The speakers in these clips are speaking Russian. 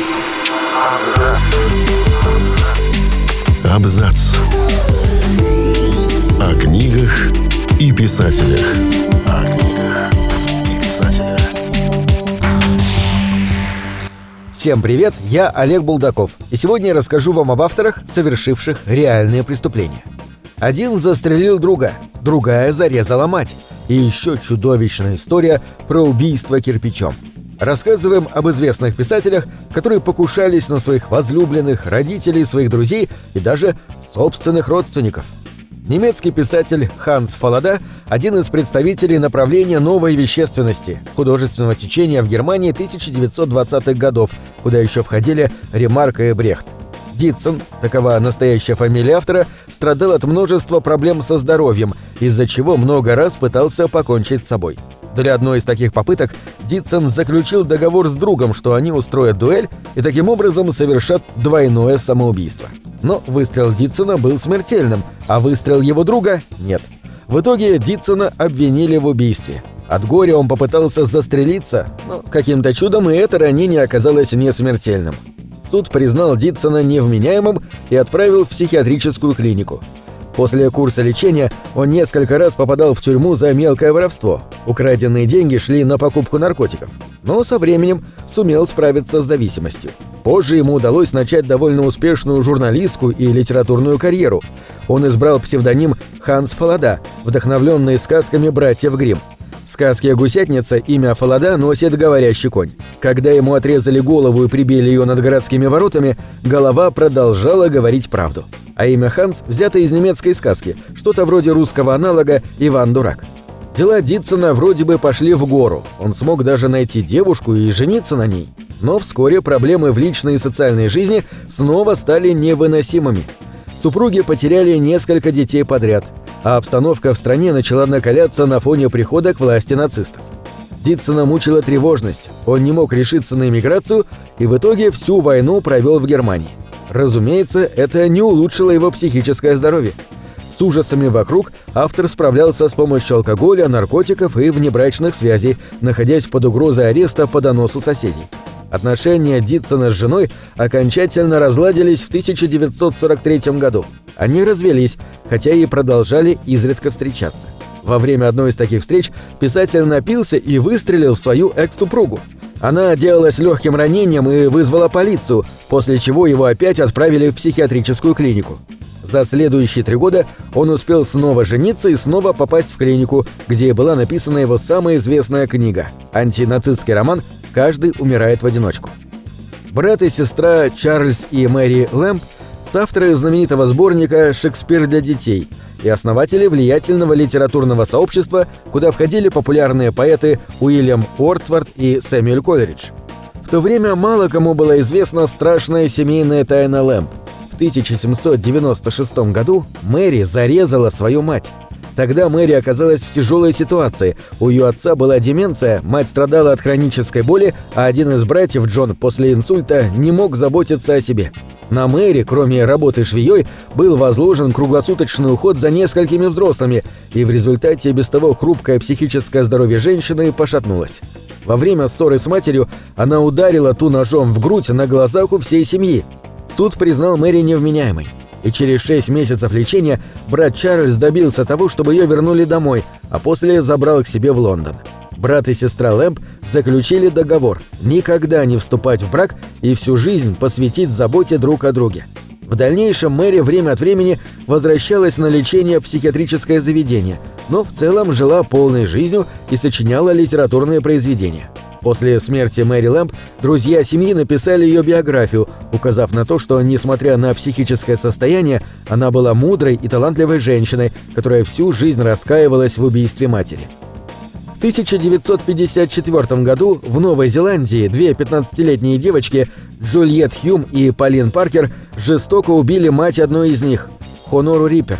Абзац. Абзац. О книгах и писателях. О книгах и писателях. Всем привет, я Олег Булдаков, и сегодня я расскажу вам об авторах, совершивших реальные преступления. Один застрелил друга, другая зарезала мать, и еще чудовищная история про убийство кирпичом. Рассказываем об известных писателях, которые покушались на своих возлюбленных, родителей, своих друзей и даже собственных родственников. Немецкий писатель Ханс Фалада – один из представителей направления новой вещественности, художественного течения в Германии 1920-х годов, куда еще входили Ремарк и Брехт. Дитсон, такова настоящая фамилия автора, страдал от множества проблем со здоровьем, из-за чего много раз пытался покончить с собой. Для одной из таких попыток Дитсон заключил договор с другом, что они устроят дуэль и таким образом совершат двойное самоубийство. Но выстрел Дитсона был смертельным, а выстрел его друга – нет. В итоге Дитсона обвинили в убийстве. От горя он попытался застрелиться, но каким-то чудом и это ранение оказалось не смертельным суд признал Дитсона невменяемым и отправил в психиатрическую клинику. После курса лечения он несколько раз попадал в тюрьму за мелкое воровство. Украденные деньги шли на покупку наркотиков. Но со временем сумел справиться с зависимостью. Позже ему удалось начать довольно успешную журналистскую и литературную карьеру. Он избрал псевдоним Ханс Фалада, вдохновленный сказками братьев Гримм. В сказке «Гусятница» имя Фалада носит говорящий конь. Когда ему отрезали голову и прибили ее над городскими воротами, голова продолжала говорить правду. А имя Ханс взято из немецкой сказки, что-то вроде русского аналога «Иван Дурак». Дела Дитсона вроде бы пошли в гору, он смог даже найти девушку и жениться на ней. Но вскоре проблемы в личной и социальной жизни снова стали невыносимыми. Супруги потеряли несколько детей подряд, а обстановка в стране начала накаляться на фоне прихода к власти нацистов. Дитсона мучила тревожность, он не мог решиться на эмиграцию и в итоге всю войну провел в Германии. Разумеется, это не улучшило его психическое здоровье. С ужасами вокруг автор справлялся с помощью алкоголя, наркотиков и внебрачных связей, находясь под угрозой ареста по доносу соседей. Отношения Дитсона с женой окончательно разладились в 1943 году. Они развелись, хотя и продолжали изредка встречаться. Во время одной из таких встреч писатель напился и выстрелил в свою экс-супругу. Она отделалась легким ранением и вызвала полицию, после чего его опять отправили в психиатрическую клинику. За следующие три года он успел снова жениться и снова попасть в клинику, где была написана его самая известная книга – антинацистский роман Каждый умирает в одиночку. Брат и сестра Чарльз и Мэри Лэмп – авторы знаменитого сборника «Шекспир для детей» и основатели влиятельного литературного сообщества, куда входили популярные поэты Уильям Уортсворт и Сэмюэль Колеридж. В то время мало кому была известна страшная семейная тайна Лэмп. В 1796 году Мэри зарезала свою мать. Тогда Мэри оказалась в тяжелой ситуации. У ее отца была деменция, мать страдала от хронической боли, а один из братьев, Джон, после инсульта не мог заботиться о себе. На Мэри, кроме работы швеей, был возложен круглосуточный уход за несколькими взрослыми, и в результате без того хрупкое психическое здоровье женщины пошатнулось. Во время ссоры с матерью она ударила ту ножом в грудь на глазах у всей семьи. Суд признал Мэри невменяемой и через шесть месяцев лечения брат Чарльз добился того, чтобы ее вернули домой, а после забрал к себе в Лондон. Брат и сестра Лэмп заключили договор никогда не вступать в брак и всю жизнь посвятить заботе друг о друге. В дальнейшем Мэри время от времени возвращалась на лечение в психиатрическое заведение, но в целом жила полной жизнью и сочиняла литературные произведения. После смерти Мэри Лэмп друзья семьи написали ее биографию, указав на то, что, несмотря на психическое состояние, она была мудрой и талантливой женщиной, которая всю жизнь раскаивалась в убийстве матери. В 1954 году в Новой Зеландии две 15-летние девочки, Джульет Хьюм и Полин Паркер, жестоко убили мать одной из них, Хонору Риппер.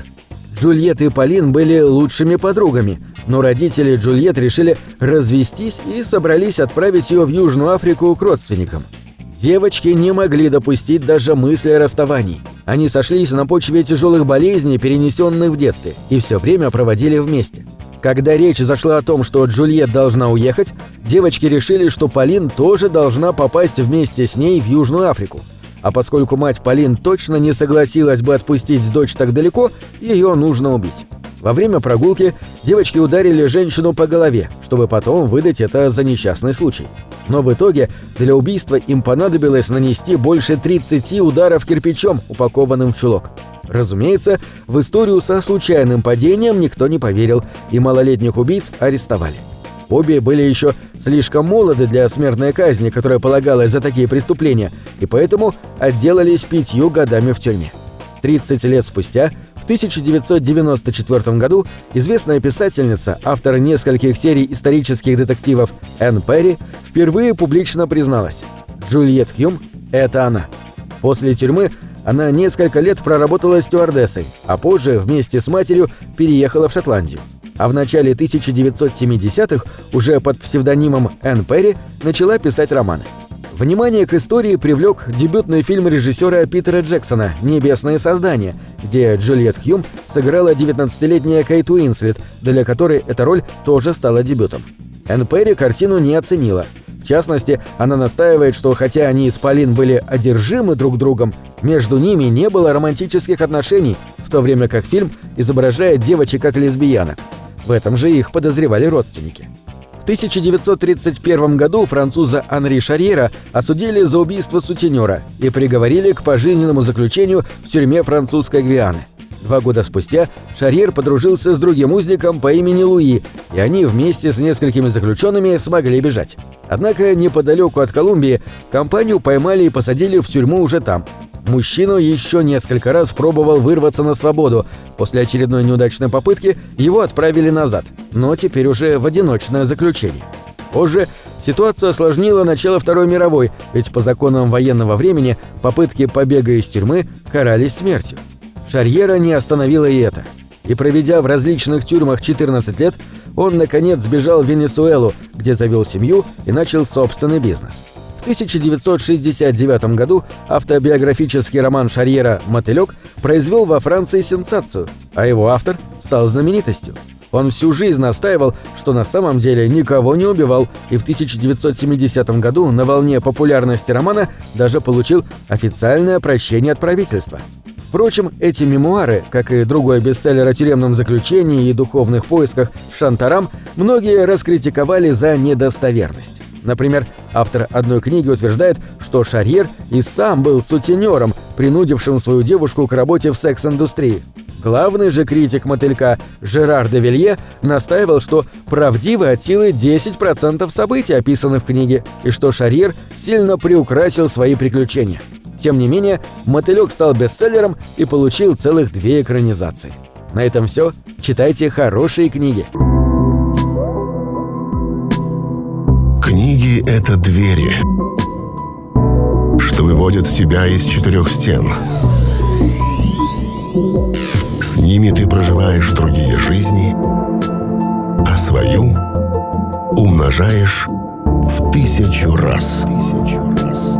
Джульет и Полин были лучшими подругами – но родители Джульет решили развестись и собрались отправить ее в Южную Африку к родственникам. Девочки не могли допустить даже мысли о расставании. Они сошлись на почве тяжелых болезней, перенесенных в детстве, и все время проводили вместе. Когда речь зашла о том, что Джульет должна уехать, девочки решили, что Полин тоже должна попасть вместе с ней в Южную Африку. А поскольку мать Полин точно не согласилась бы отпустить дочь так далеко, ее нужно убить. Во время прогулки девочки ударили женщину по голове, чтобы потом выдать это за несчастный случай. Но в итоге для убийства им понадобилось нанести больше 30 ударов кирпичом, упакованным в чулок. Разумеется, в историю со случайным падением никто не поверил, и малолетних убийц арестовали. Обе были еще слишком молоды для смертной казни, которая полагалась за такие преступления, и поэтому отделались пятью годами в тюрьме. 30 лет спустя, в 1994 году, известная писательница, автор нескольких серий исторических детективов Энн Перри, впервые публично призналась «Джульет Хьюм – это она». После тюрьмы она несколько лет проработала стюардессой, а позже вместе с матерью переехала в Шотландию а в начале 1970-х уже под псевдонимом Энн Перри начала писать романы. Внимание к истории привлек дебютный фильм режиссера Питера Джексона «Небесное создание», где Джульет Хьюм сыграла 19-летняя Кейт Уинслет, для которой эта роль тоже стала дебютом. Энн Перри картину не оценила. Частности, она настаивает, что хотя они с Полин были одержимы друг другом, между ними не было романтических отношений, в то время как фильм изображает девочек как лесбиянок. В этом же их подозревали родственники. В 1931 году француза Анри Шарьера осудили за убийство сутенера и приговорили к пожизненному заключению в тюрьме французской Гвианы. Два года спустя Шарьер подружился с другим узником по имени Луи, и они вместе с несколькими заключенными смогли бежать. Однако неподалеку от Колумбии компанию поймали и посадили в тюрьму уже там – Мужчину еще несколько раз пробовал вырваться на свободу. После очередной неудачной попытки его отправили назад, но теперь уже в одиночное заключение. Позже ситуацию осложнило начало Второй мировой, ведь по законам военного времени попытки побега из тюрьмы карались смертью. Шарьера не остановила и это. И проведя в различных тюрьмах 14 лет, он, наконец, сбежал в Венесуэлу, где завел семью и начал собственный бизнес. В 1969 году автобиографический роман Шарьера «Мотылёк» произвел во Франции сенсацию, а его автор стал знаменитостью. Он всю жизнь настаивал, что на самом деле никого не убивал, и в 1970 году на волне популярности романа даже получил официальное прощение от правительства. Впрочем, эти мемуары, как и другой бестселлер о тюремном заключении и духовных поисках «Шантарам», многие раскритиковали за недостоверность. Например, автор одной книги утверждает, что Шарьер и сам был сутенером, принудившим свою девушку к работе в секс-индустрии. Главный же критик мотылька Жерар де Вилье настаивал, что правдивы от силы 10% событий, описанных в книге, и что Шарьер сильно приукрасил свои приключения. Тем не менее, мотылек стал бестселлером и получил целых две экранизации. На этом все. Читайте хорошие книги. Книги — это двери, что выводят тебя из четырех стен. С ними ты проживаешь другие жизни, а свою умножаешь в тысячу раз. Тысячу раз.